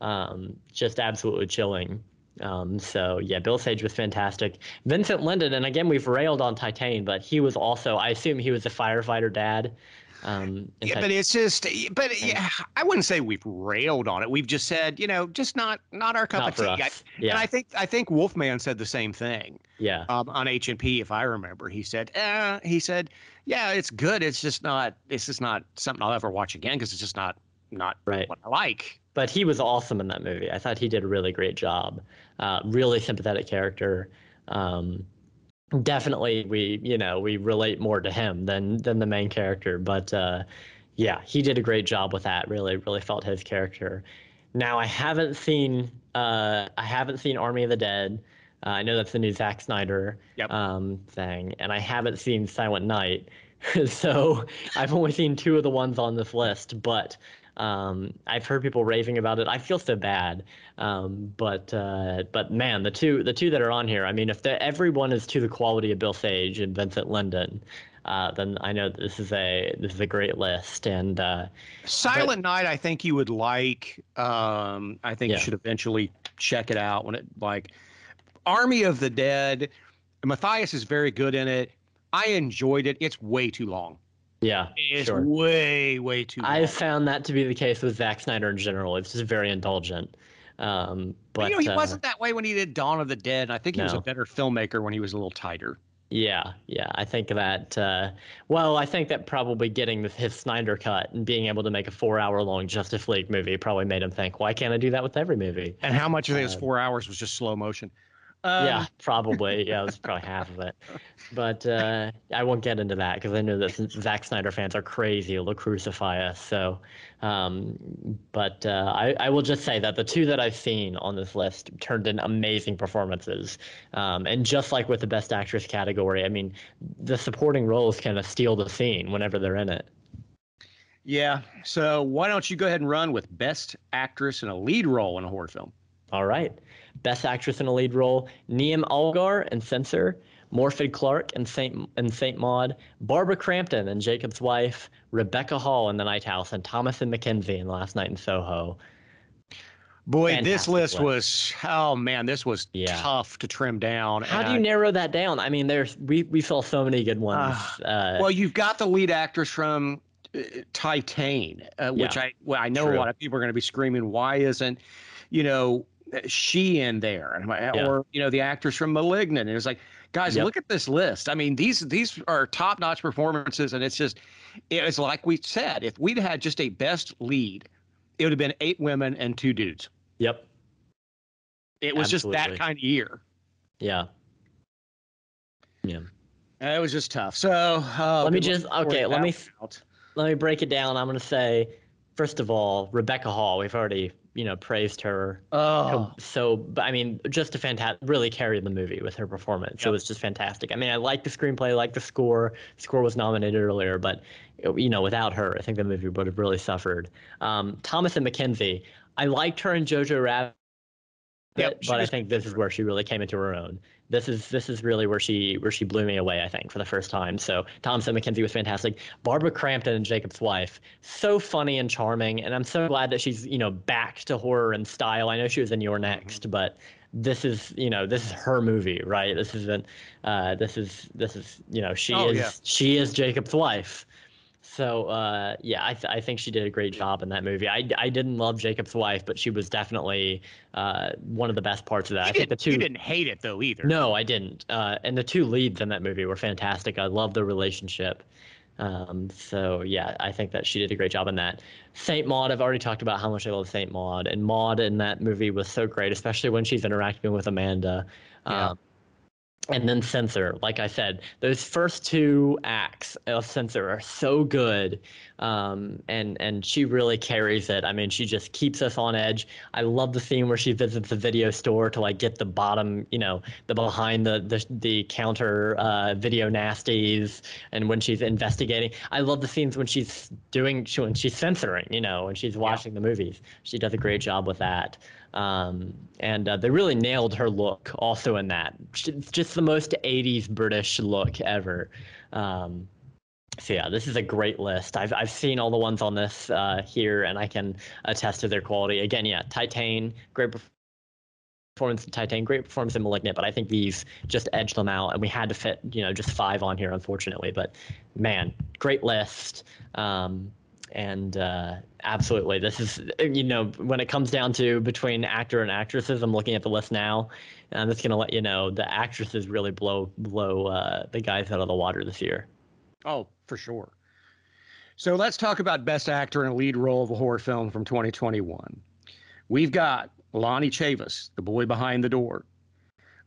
um, just absolutely chilling. Um, so yeah, Bill Sage was fantastic. Vincent Lindon, and again, we've railed on Titane, but he was also, I assume he was the firefighter dad. Um, Yeah, Tit- but it's just, but yeah, I wouldn't say we've railed on it. We've just said, you know, just not not our cup not of tea. I- us. And I think I think Wolfman said the same thing yeah. um, on H and P, if I remember. He said, uh, he said, yeah, it's good. It's just not. It's just not something I'll ever watch again because it's just not not Right. what I like. but he was awesome in that movie. I thought he did a really great job. Uh, really sympathetic character. Um, definitely, we you know we relate more to him than than the main character. But uh, yeah, he did a great job with that. Really, really felt his character. Now I haven't seen uh, I haven't seen Army of the Dead. Uh, I know that's the new Zack Snyder Yep. um, thing, and I haven't seen Silent Night. so I've only seen two of the ones on this list, but um, I've heard people raving about it. I feel so bad, um, but uh, but man, the two the two that are on here. I mean, if the, everyone is to the quality of Bill Sage and Vincent Lindon, uh, then I know this is a this is a great list. And uh, Silent Night, I think you would like. Um, I think Yeah. you should eventually check it out when it like Army of the Dead. Matthias is very good in it. I enjoyed it. It's way too long. Yeah, It's sure. way way too. I've found that to be the case with Zack Snyder in general. It's just very indulgent. Um, but you know, he uh, wasn't that way when he did Dawn of the Dead. I think he was a better filmmaker when he was a little tighter. Yeah, yeah. I think that. Uh, well, I think that probably getting the, his Snyder cut and being able to make a four-hour-long Justice League movie probably made him think, "Why can't I do that with every movie?" And how much of those Uh, four hours was just slow motion? Um, yeah, probably. Yeah, it was probably half of it. But uh, I won't get into that because I know that Zack Snyder fans are crazy. They'll crucify us. So, um, but uh, I, I will just say that the two that I've seen on this list turned in amazing performances. Um, and just like with the Best Actress category, I mean, the supporting roles kind of steal the scene whenever they're in it. Yeah. So why don't you go ahead and run with Best Actress in a Lead Role in a Horror Film? All right. Best actress in a lead role: Niamh Algar and Censor, Morfydd Clark and Saint and Saint Maud, Barbara Crampton and Jacob's Wife, Rebecca Hall in The Night House, and Thomasin McKenzie in Last Night in Soho. Boy, this list list. was oh man, this was Yeah. tough to trim down. How and do you I- narrow that down? I mean, there's we we saw so many good ones. uh, Well, you've got the lead actress from uh, Titane, uh, which Yeah. I well, I know True. a lot of people are going to be screaming, why isn't you know she in there? And Yeah. or you know the actress from Malignant. And it's like, guys, Yep. look at this list. I mean, these these are top notch performances, and it's just it's like we said, if we'd had just a best lead, it would have been eight women and two dudes. yep. It was just that kind of year. Yeah. Yeah. It was just tough. So uh, Let me just- okay, let me- out. Let me break it down. I'm going to say, first of all, Rebecca Hall. We've already you know praised her Oh, So, but I mean, just a fantastic, really carried the movie with her performance. It was just fantastic. I mean, I like the screenplay, I like the score. The Score was nominated earlier, but you know, without her, I think the movie would have really suffered. Um, Thomasin McKenzie, I liked her in Jojo Rabbit, Yep, but I think this is where she really came into her own. This is this is really where she where she blew me away. I think for the first time. So Thomasin McKenzie was fantastic. Barbara Crampton and Jacob's wife, so funny and charming, and I'm so glad that she's you know back to horror and style. I know she was in You're Next, but this is you know this is her movie, right? This isn't. Uh, this is this is you know she Oh, is yeah. she is Jacob's wife. So uh, yeah, I, th- I think she did a great job in that movie. I, I didn't love Jacob's wife, but she was definitely uh, one of the best parts of that. I you think the two. you didn't hate it though either. No, I didn't. Uh, and the two leads in that movie were fantastic. I love the relationship. Um, so yeah, I think that she did a great job in that. Saint Maud, I've already talked about how much I love Saint Maud, and Maud in that movie was so great, especially when she's interacting with Amanda. Yeah. Um, and then Censor, like I said, those first two acts of Censor are so good, um, and and she really carries it. I mean, she just keeps us on edge. I love the scene where she visits the video store to like get the bottom, you know, the behind the the, the counter uh, video nasties, and when she's investigating. I love the scenes when she's doing when she's censoring, you know, when she's watching the movies. She does a great job with that. Um, and uh, they really nailed her look also in that. Just the most 80s British look ever. Um, so yeah, this is a great list. I've I've seen all the ones on this uh, here, and I can attest to their quality. Again, yeah, Titane, great performance in Titane, great performance in Malignant, but I think these just edged them out, and we had to fit you know just five on here, unfortunately. But man, great list. Um, and uh, absolutely. This is you know when it comes down to between actor and actresses i'm looking at the list now and i'm just going to let you know the actresses really blow blow uh, the guys out of the water this year. Oh for sure. So let's talk about best actor in a lead role of a horror film from 2021 we've got lonnie chavis the boy behind the door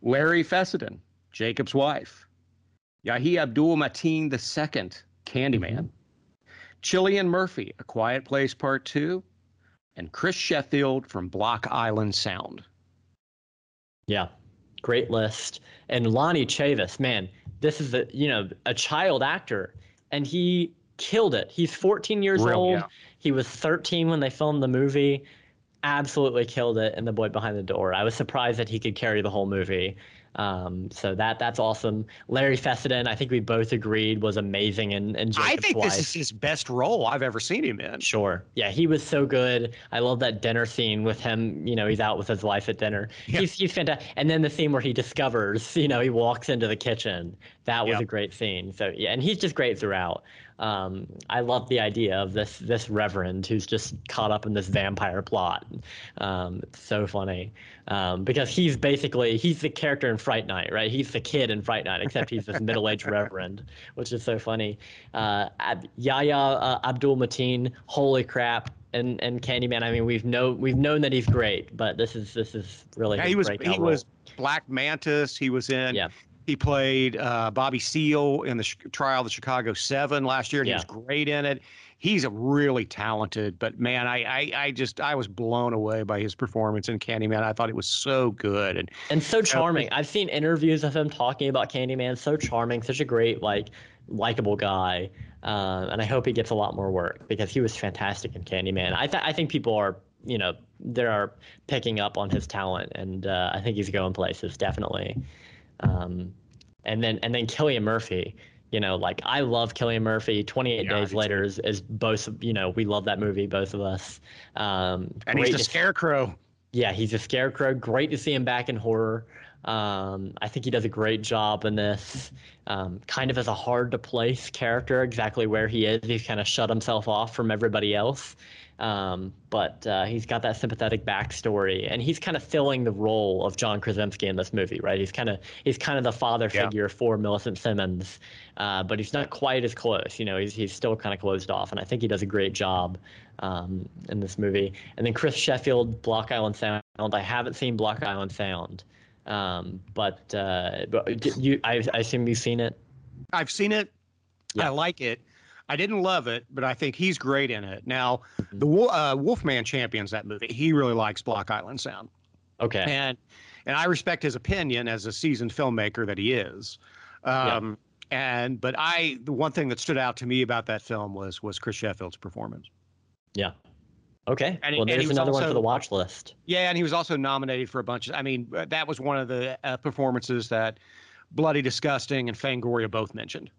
larry fessenden jacob's wife yahya abdul mateen ii candyman. mm-hmm. Cillian Murphy, A Quiet Place Part 2, and Chris Sheffield from Block Island Sound. Yeah, great list. And Lonnie Chavis, man, this is a you know a child actor, and he killed it. He's 14 years Real, old. Yeah. He was 13 when they filmed the movie. Absolutely killed it in The Boy Behind the Door. I was surprised that he could carry the whole movie. Um, so that that's awesome. Larry Fessenden, I think we both agreed was amazing and and I think this is his best role I've ever seen him in. Sure. Yeah, he was so good. I love that dinner scene with him, you know, he's out with his wife at dinner. Yeah. He's he's fantastic. And then the scene where he discovers, you know, he walks into the kitchen. That was yep. a great scene. So yeah, and he's just great throughout um, I love the idea of this this reverend who's just caught up in this vampire plot. Um, it's so funny um, because he's basically he's the character in Fright Night, right? He's the kid in Fright Night, except he's this middle aged reverend, which is so funny. Uh, Yahya uh, Abdul Mateen, holy crap! And and Candyman. I mean, we've know we've known that he's great, but this is this is really yeah, he was he role. was Black Manta. He was in yeah. He played uh, Bobby Seale in the sh- trial of the Chicago Seven last year, and yeah. he was great in it. He's a really talented, but man, I, I, I just I was blown away by his performance in Candyman. I thought it was so good and and so charming. I've seen interviews of him talking about Candyman. So charming, such a great like likable guy. Uh, and I hope he gets a lot more work because he was fantastic in Candyman. I th- I think people are you know they are picking up on his talent, and uh, I think he's going places definitely. Um, and then and then Cillian Murphy, you know, like I love Cillian Murphy. Twenty Eight yeah, Days Later is, is both you know we love that movie, both of us. Um, and he's a scarecrow. Yeah, he's a scarecrow. Great to see him back in horror. Um, I think he does a great job in this. Um, kind of as a hard to place character, exactly where he is. He's kind of shut himself off from everybody else. Um, but uh, he's got that sympathetic backstory, and he's kind of filling the role of John Krasinski in this movie, right? He's kind of he's kind of the father figure for Millicent Simmonds, uh, but he's not quite as close. You know, he's he's still kind of closed off, and I think he does a great job um, in this movie. And then Chris Sheffield, Block Island Sound. I haven't seen Block Island Sound, um, but, uh, but you, I, I assume you've seen it. I've seen it. Yeah. I like it. I didn't love it, but I think he's great in it. Now, mm-hmm. the uh, Wolfman champions that movie. He really likes Block Island Sound. Okay. And and I respect his opinion as a seasoned filmmaker that he is. Um, yeah. And but I the one thing that stood out to me about that film was was Chris Sheffield's performance. Yeah. Okay. And, well, there's another also, one for the watch list. Yeah, and he was also nominated for a bunch of. I mean, that was one of the uh, performances that Bloody Disgusting and Fangoria both mentioned.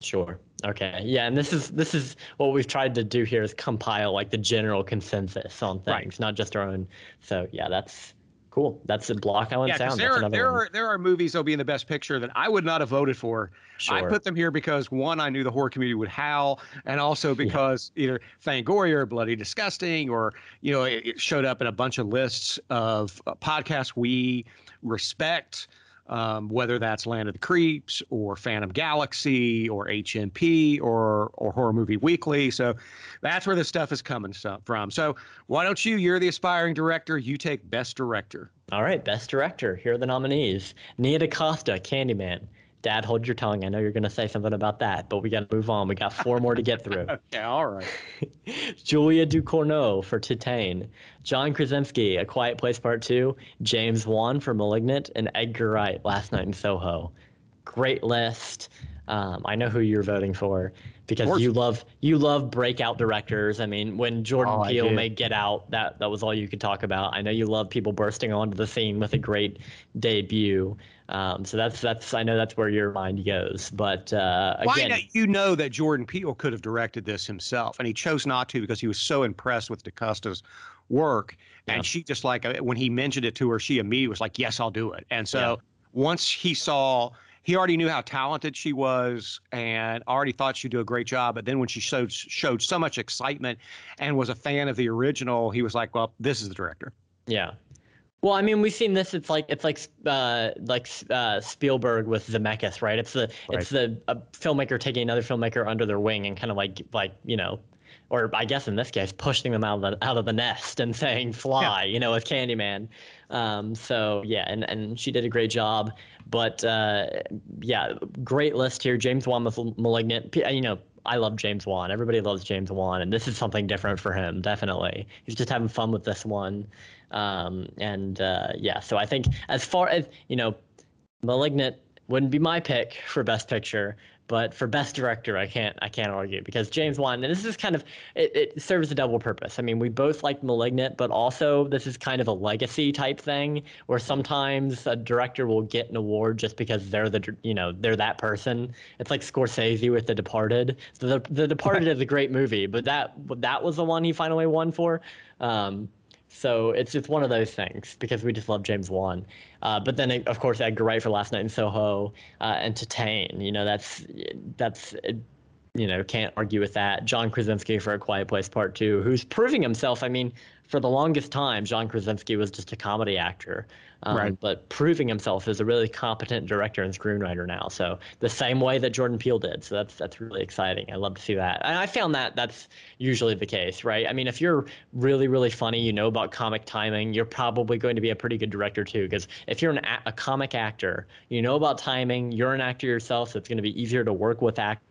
Sure. Okay. Yeah, and this is this is what we've tried to do here is compile like the general consensus on things, right. not just our own. So yeah, that's cool. That's a Block Island yeah, Sound. There are there one. are there are movies that'll be in the best picture that I would not have voted for. Sure. I put them here because one, I knew the horror community would howl, and also because yeah. either Fangoria or Bloody Disgusting, or you know, it, it showed up in a bunch of lists of uh, podcasts we respect um, whether that's Land of the Creeps or Phantom Galaxy or HMP or or Horror Movie Weekly. So that's where this stuff is coming from. So why don't you? You're the aspiring director. You take Best Director. All right, Best Director. Here are the nominees: Nia DaCosta, Candyman. Dad, hold your tongue. I know you're going to say something about that, but we got to move on. We got four more to get through. okay, all right. Julia Ducournau for Titane, John Krasinski, A Quiet Place Part 2, James Wan for Malignant, and Edgar Wright, Last Night in Soho. Great list. Um, I know who you're voting for because you love you love breakout directors. I mean, when Jordan oh, Peele made Get Out, that that was all you could talk about. I know you love people bursting onto the scene with a great debut. Um, so that's that's I know that's where your mind goes. But uh, again, Why you know that Jordan Peele could have directed this himself, and he chose not to because he was so impressed with DaCosta's work. Yeah. And she just like uh, when he mentioned it to her, she immediately was like, "Yes, I'll do it." And so yeah. once he saw he already knew how talented she was and already thought she'd do a great job. But then when she showed showed so much excitement and was a fan of the original, he was like, "Well, this is the director." Yeah. Well, I mean, we've seen this. It's like it's like uh, like uh, Spielberg with Zemeckis, right? It's the right. it's the a filmmaker taking another filmmaker under their wing and kind of like like you know, or I guess in this case, pushing them out of the out of the nest and saying "fly," yeah. you know, with Candyman. Um, so yeah, and and she did a great job. But uh, yeah, great list here. James Wan with Malignant. You know, I love James Wan. Everybody loves James Wan, and this is something different for him. Definitely, he's just having fun with this one. Um, and uh, yeah, so I think as far as you know, Malignant wouldn't be my pick for Best Picture, but for best director, I can't I can't argue because James Wan, and this is kind of it, it serves a double purpose. I mean, we both like *Malignant*, but also this is kind of a legacy type thing where sometimes a director will get an award just because they're the you know they're that person. It's like Scorsese with *The Departed*. So the The Departed is a great movie, but that that was the one he finally won for. Um, so it's just one of those things because we just love James Wan. Uh, but then, of course, Edgar Wright for Last Night in Soho uh, and Titane. You know, that's that's you know can't argue with that. John Krasinski for A Quiet Place Part Two, who's proving himself. I mean, for the longest time, John Krasinski was just a comedy actor, um, right. but proving himself as a really competent director and screenwriter now. So the same way that Jordan Peele did. So that's that's really exciting. I love to see that. And I found that that's usually the case, right? I mean, if you're really really funny, you know about comic timing, you're probably going to be a pretty good director too. Because if you're an a, a comic actor, you know about timing. You're an actor yourself, so it's going to be easier to work with actors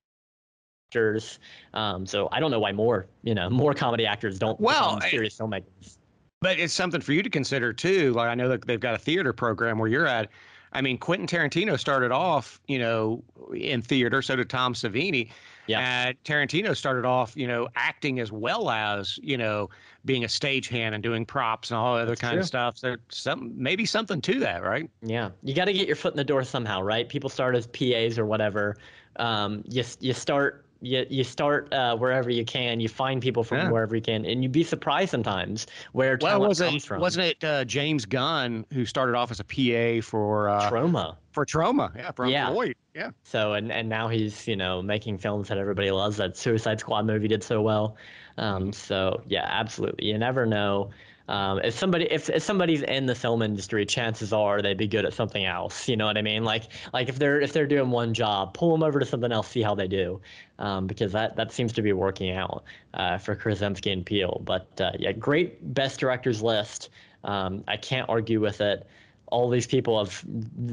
actors. Um, so I don't know why more, you know, more comedy actors don't well serious filmmakers. But it's something for you to consider too. Like I know that they've got a theater program where you're at. I mean, Quentin Tarantino started off, you know, in theater. So did Tom Savini. Yeah. And Tarantino started off, you know, acting as well as, you know, being a stagehand and doing props and all other That's kind true. of stuff. So some maybe something to that, right? Yeah. You got to get your foot in the door somehow, right? People start as PAs or whatever. Um, you you start you you start uh, wherever you can. You find people from yeah. wherever you can, and you'd be surprised sometimes where well, talent comes it, from. Wasn't it uh, James Gunn who started off as a PA for uh, Troma? For Troma, yeah, from yeah. Lloyd, yeah. So and and now he's you know making films that everybody loves. That Suicide Squad movie did so well. Um, so yeah, absolutely. You never know um, if somebody if, if somebody's in the film industry, chances are they'd be good at something else. You know what I mean? Like like if they're if they're doing one job, pull them over to something else, see how they do, um, because that that seems to be working out uh, for Krasinski and Peele. But uh, yeah, great best directors list. Um, I can't argue with it. All these people have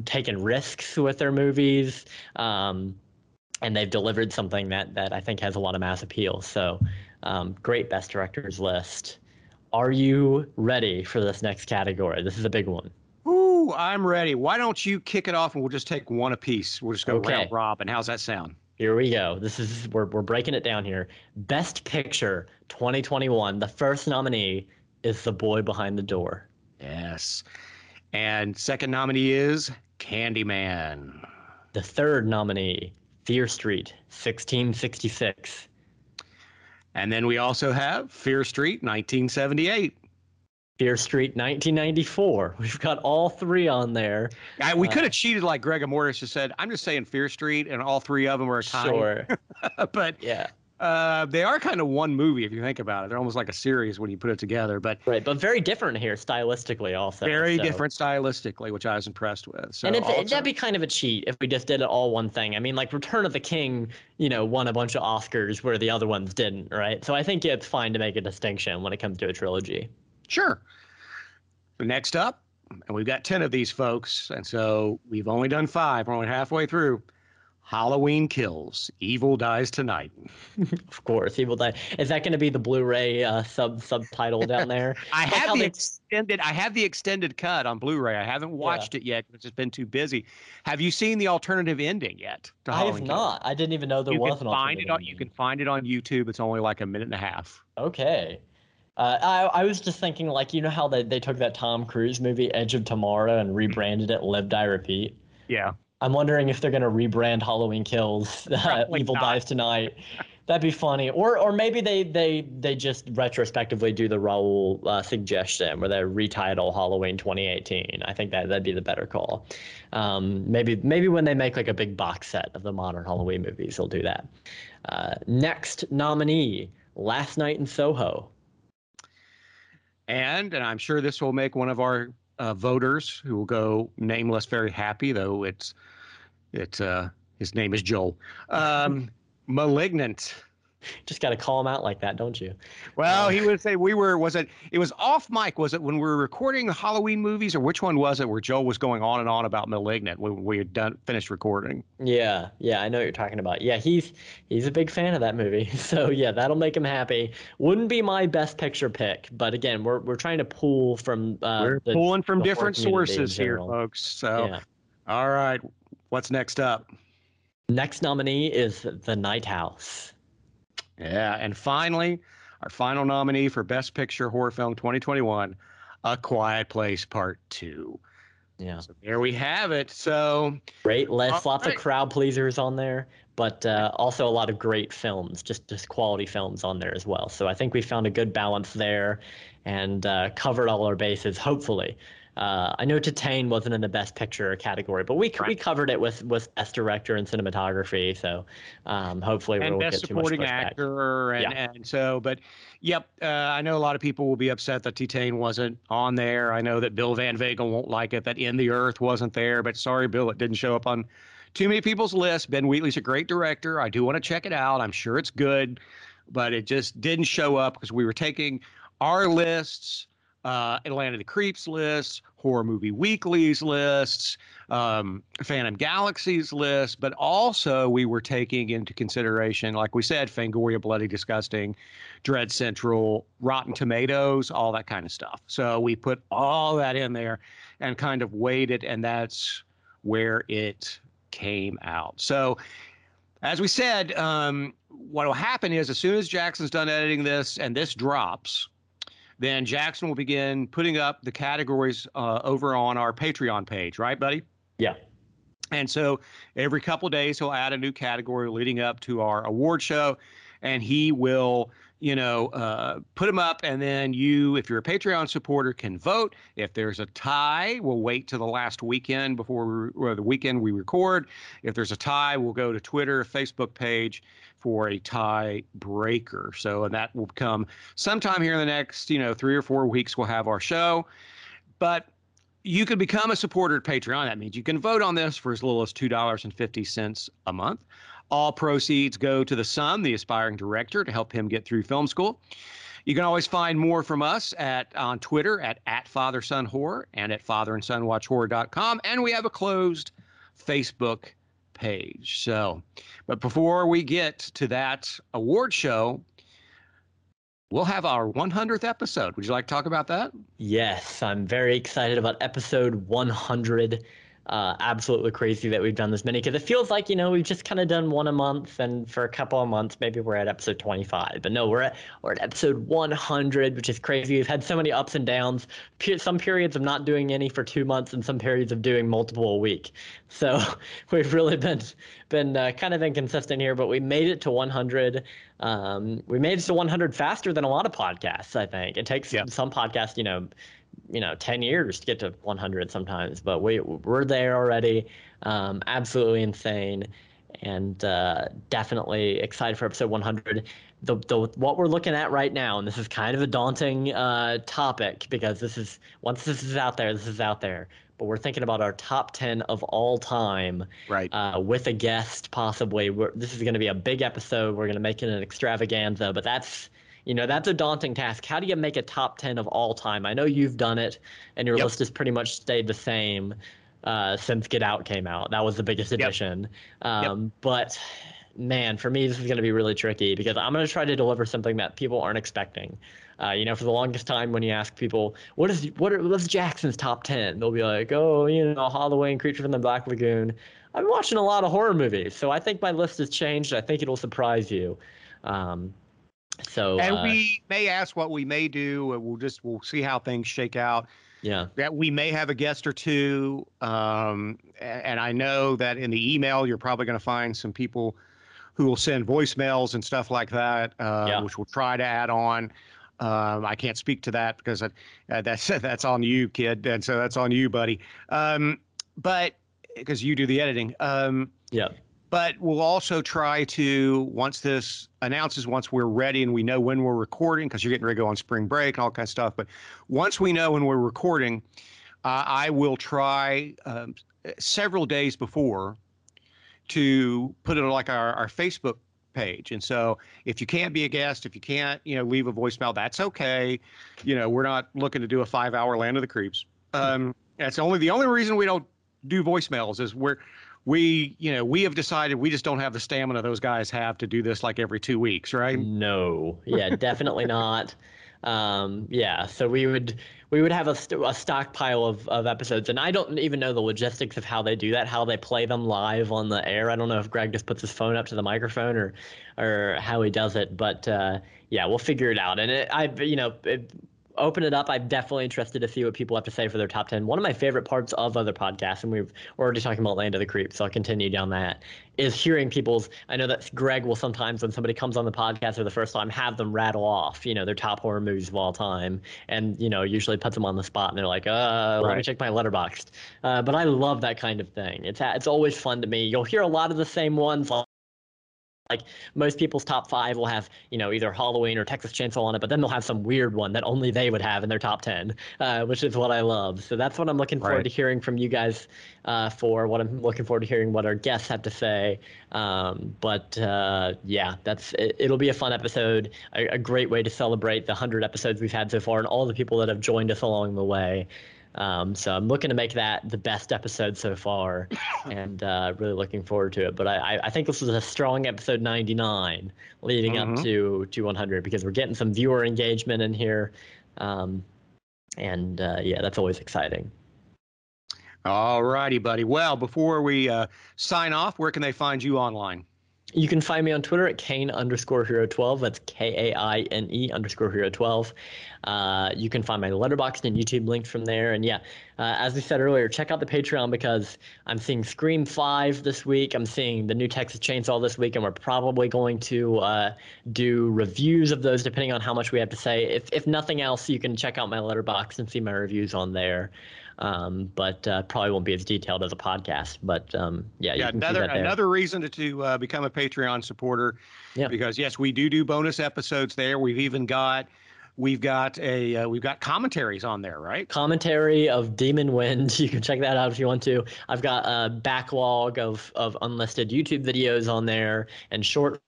taken risks with their movies. Um, and they've delivered something that, that I think has a lot of mass appeal. So, um, great best directors list. Are you ready for this next category? This is a big one. Ooh, I'm ready. Why don't you kick it off and we'll just take one apiece? We'll just go okay. round robin. How's that sound? Here we go. This is we're we're breaking it down here. Best Picture 2021. The first nominee is The Boy Behind the Door. Yes. And second nominee is Candyman. The third nominee, Fear Street 1666. And then we also have Fear Street, 1978. Fear Street 1994. We've got all three on there. I, we uh, could have cheated like Rigor Mortis just said. I'm just saying Fear Street, and all three of them are a tie. Sure. but yeah, Uh, they are kind of one movie if you think about it. They're almost like a series when you put it together, but right, but very different here stylistically also. very so. different stylistically, which I was impressed with. So and it's, also- that'd be kind of a cheat if we just did it all one thing. I mean, like Return of the King, you know, won a bunch of Oscars where the other ones didn't, right? So I think it's fine to make a distinction when it comes to a trilogy. Sure. Next up, and we've got 10 of these folks, and so we've only done five. We're only halfway through. Halloween Kills. Evil Dies Tonight. Of course, Evil Die. Is that going to be the Blu-ray uh, sub subtitle down there? I Like have the extended I have the extended cut on Blu-ray. I haven't watched it yet because it's been too busy. Have you seen the alternative ending yet? I have Kills? not. I didn't even know there You was can an find it on you can find it on YouTube. It's only like a minute and a half. Okay. Uh, I, I was just thinking, like, you know how they, they took that Tom Cruise movie, Edge of Tomorrow, and rebranded it Live, Die, Repeat? Yeah. I'm wondering if they're going to rebrand Halloween Kills, uh, Probably Evil not. Dies Tonight. That'd be funny. Or or maybe they they they just retrospectively do the Raul uh, suggestion where they retitle Halloween 2018. I think that that'd be the better call. Um, maybe maybe when they make like a big box set of the modern Halloween movies, they'll do that. Uh, next nominee, Last Night in Soho. And and I'm sure this will make one of our uh, voters who will go nameless very happy, though it's it's uh his name is Joel. Um, Malignant. Just got to call him out like that, don't you? Well, he would say we were. Was it? It was off mic. Was it when we were recording the Halloween movies, or which one was it? Where Joel was going on and on about Malignant when we had done finished recording. Yeah, yeah, I know what you're talking about. Yeah, he's he's a big fan of that movie. So yeah, that'll make him happy. Wouldn't be my best picture pick, but again, we're we're trying to pull from uh, we're the- pulling from different sources here, folks. So, Yeah. all right, what's next up? Next nominee is The Night House. Yeah, and finally, our final nominee for Best Picture Horror Film 2021, A Quiet Place Part Two. Yeah, So there we have it. So great. Lots right. of crowd pleasers on there, but uh, also a lot of great films, just just quality films on there as well. So I think we found a good balance there, and uh, covered all our bases. Hopefully. Uh, I know Titane wasn't in the best picture category, but we we covered it with with best director and cinematography. So um, hopefully we and won't best get supporting actor, and, and so, but yep, uh, I know a lot of people will be upset that T-Tane wasn't on there. I know that Bill Van Vagel won't like it that In the Earth wasn't there, but sorry, Bill, it didn't show up on too many people's lists. Ben Wheatley's a great director. I do want to check it out. I'm sure it's good, but it just didn't show up because we were taking our lists, uh, Land of the Creeps lists, Horror Movie Weekly's lists, um, Phantom Galaxy's lists, but also we were taking into consideration, like we said, Fangoria, Bloody Disgusting, Dread Central, Rotten Tomatoes, all that kind of stuff. So we put all that in there and kind of weighed it, and that's where it came out. So, as we said, um, what will happen is as soon as Jackson's done editing this and this drops, then Jackson will begin putting up the categories uh, over on our Patreon page, right, buddy? Yeah. And so every couple of days, he'll add a new category leading up to our award show, and he will, you know, uh, put them up. And then you, if you're a Patreon supporter, can vote. If there's a tie, we'll wait to the last weekend before we, or the weekend we record. If there's a tie, we'll go to Twitter, Facebook page for a tie breaker. So, and that will come sometime here in the next, you know, three or four weeks. We'll have our show, but you can become a supporter at Patreon. That means you can vote on this for as little as $2.50 a month. All proceeds go to the son, the aspiring director, to help him get through film school. You can always find more from us at on Twitter at, at Father Son Horror and at fatherandsonwatchhorror.com. And we have a closed Facebook page. So, but before we get to that award show, we'll have our 100th episode. Would you like to talk about that? Yes, I'm very excited about episode 100. Uh, absolutely crazy that we've done this many because it feels like you know we've just kind of done one a month, and for a couple of months maybe we're at episode 25. But no, we're at we're at episode 100, which is crazy. We've had so many ups and downs. Some periods of not doing any for two months, and some periods of doing multiple a week. So we've really been been uh, kind of inconsistent here, but we made it to 100. Um, we made it to 100 faster than a lot of podcasts. I think it takes Yeah. some podcasts, you know you know 10 years to get to 100 sometimes but we we're there already um, absolutely insane and uh, definitely excited for episode 100. The, the what we're looking at right now, and this is kind of a daunting uh, topic because this is once this is out there, this is out there. But we're thinking about our top 10 of all time, right? Uh, with a guest possibly. We're, this is going to be a big episode. We're going to make it an extravaganza, but that's you know that's a daunting task. How do you make a top 10 of all time? I know you've done it, and your yep. list has pretty much stayed the same uh, since Get Out came out. That was the biggest addition. Yep. Um, yep. But man, for me, this is going to be really tricky because I'm going to try to deliver something that people aren't expecting. Uh, you know, for the longest time, when you ask people, "What is what are what's Jackson's top 10? They'll be like, "Oh, you know, Halloween, Creature from the Black Lagoon." I've been watching a lot of horror movies, so I think my list has changed. I think it'll surprise you. Um, so, and uh, we may ask what we may do. We'll just we'll see how things shake out. Yeah. That we may have a guest or two. Um, and I know that in the email, you're probably going to find some people who will send voicemails and stuff like that, uh, yeah. which we'll try to add on. Um, I can't speak to that because I, uh, that's that's on you, kid, and so that's on you, buddy. Um, but because you do the editing. Um, yeah. But we'll also try to once this announces once we're ready and we know when we're recording because you're getting ready to go on spring break and all kind of stuff. But once we know when we're recording, uh, I will try um, several days before to put it on like our, our Facebook page. And so if you can't be a guest, if you can't, you know, leave a voicemail, that's okay. You know, we're not looking to do a five hour land of the creeps. Um, that's only the only reason we don't do voicemails is we're we you know we have decided we just don't have the stamina those guys have to do this like every two weeks right? No. Yeah definitely not. Um, yeah so we would we would have a, st- a stockpile of, of episodes and i don't even know the logistics of how they do that how they play them live on the air. I don't know if greg just puts his phone up to the microphone or or how he does it but uh, yeah we'll figure it out. And it, i you know it, open it up. I'm definitely interested to see what people have to say for their top 10. One of my favorite parts of other podcasts, and we've already talking about Land of the Creeps, so I'll continue down that, is hearing people's. I know that Greg will sometimes, when somebody comes on the podcast for the first time, have them rattle off, you know, their top horror movies of all time. And, you know, usually puts them on the spot and they're like, uh, right. let me check my Letterboxd. Uh, but I love that kind of thing. It's, it's always fun to me. You'll hear a lot of the same ones like most people's top five will have you know either halloween or texas chainsaw on it but then they'll have some weird one that only they would have in their top 10 uh, which is what i love. So that's what i'm looking forward right. to hearing from you guys uh, for what i'm looking forward to hearing what our guests have to say. Um, but uh, yeah that's it, will be a fun episode a, a, great way to celebrate the 100 episodes we've had so far and all the people that have joined us along the way um, so I'm looking to make that the best episode so far, and uh, really looking forward to it. But I, I think this was a strong episode 99 leading mm-hmm. up to to 100 because we're getting some viewer engagement in here, um, and uh, yeah, that's always exciting. All righty, buddy. Well, before we uh, sign off, where can they find you online? You can find me on Twitter at Kaine underscore hero 12. That's K A I N E underscore hero 12. Uh, you can find my Letterboxd and YouTube linked from there. And yeah, uh, as we said earlier, check out the Patreon because I'm seeing Scream 5 this week. I'm seeing the new Texas Chainsaw this week, and we're probably going to uh, do reviews of those depending on how much we have to say. If, if nothing else, you can check out my Letterboxd and see my reviews on there um, but uh, probably won't be as detailed as a podcast. But um, yeah, yeah, another another reason to, to uh, become a Patreon supporter. Yeah. Because yes, we do do bonus episodes there. We've even got we've got a uh, we've got commentaries on there right commentary of demon wind you can check that out if you want to i've got a backlog of of unlisted youtube videos on there and short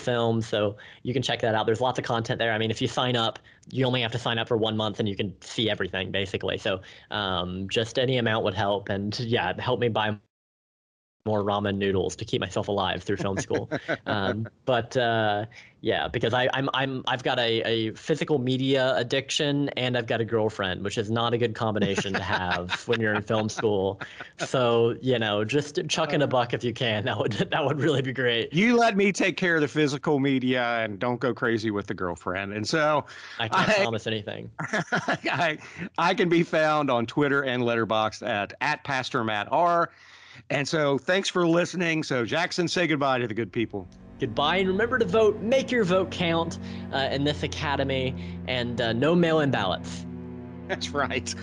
film. So you can check that out. There's lots of content there. I mean, if you sign up, you only have to sign up for one month and you can see everything basically. So um, just any amount would help. And yeah, help me buy more ramen noodles to keep myself alive through film school. um, but uh, yeah, because I, I'm I'm I've got a, a physical media addiction and I've got a girlfriend, which is not a good combination to have when you're in film school. So you know, just chuck in a buck if you can. That would that would really be great. You let me take care of the physical media and don't go crazy with the girlfriend. And so I can't I, promise anything. I I can be found on Twitter and Letterboxd at at Pastor Matt R. And so thanks for listening. So, Jackson, say goodbye to the good people. Goodbye, and remember to vote. Make your vote count uh, in this academy, and uh, no mail in ballots. That's right.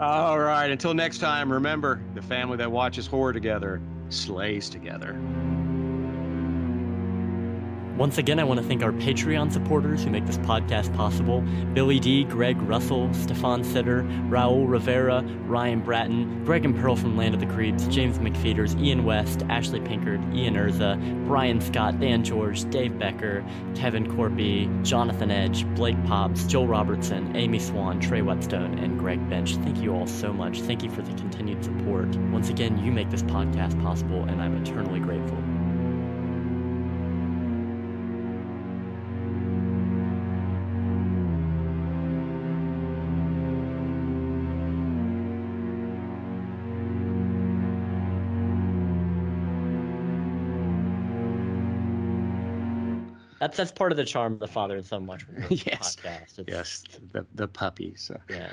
All right. Until next time, remember the family that watches horror together slays together. Once again, I want to thank our Patreon supporters who make this podcast possible Billy D, Greg Russell, Stefan Sitter, Raul Rivera, Ryan Bratton, Greg and Pearl from Land of the Creeps, James McFeeters, Ian West, Ashley Pinkard, Ian Urza, Brian Scott, Dan George, Dave Becker, Kevin Corby, Jonathan Edge, Blake Pops, Joel Robertson, Amy Swan, Trey Whetstone, and Greg Bench. Thank you all so much. Thank you for the continued support. Once again, you make this podcast possible, and I'm eternally grateful. That's that's part of the charm of the father and son watch yes. podcast. It's, yes, the the puppy. So yeah.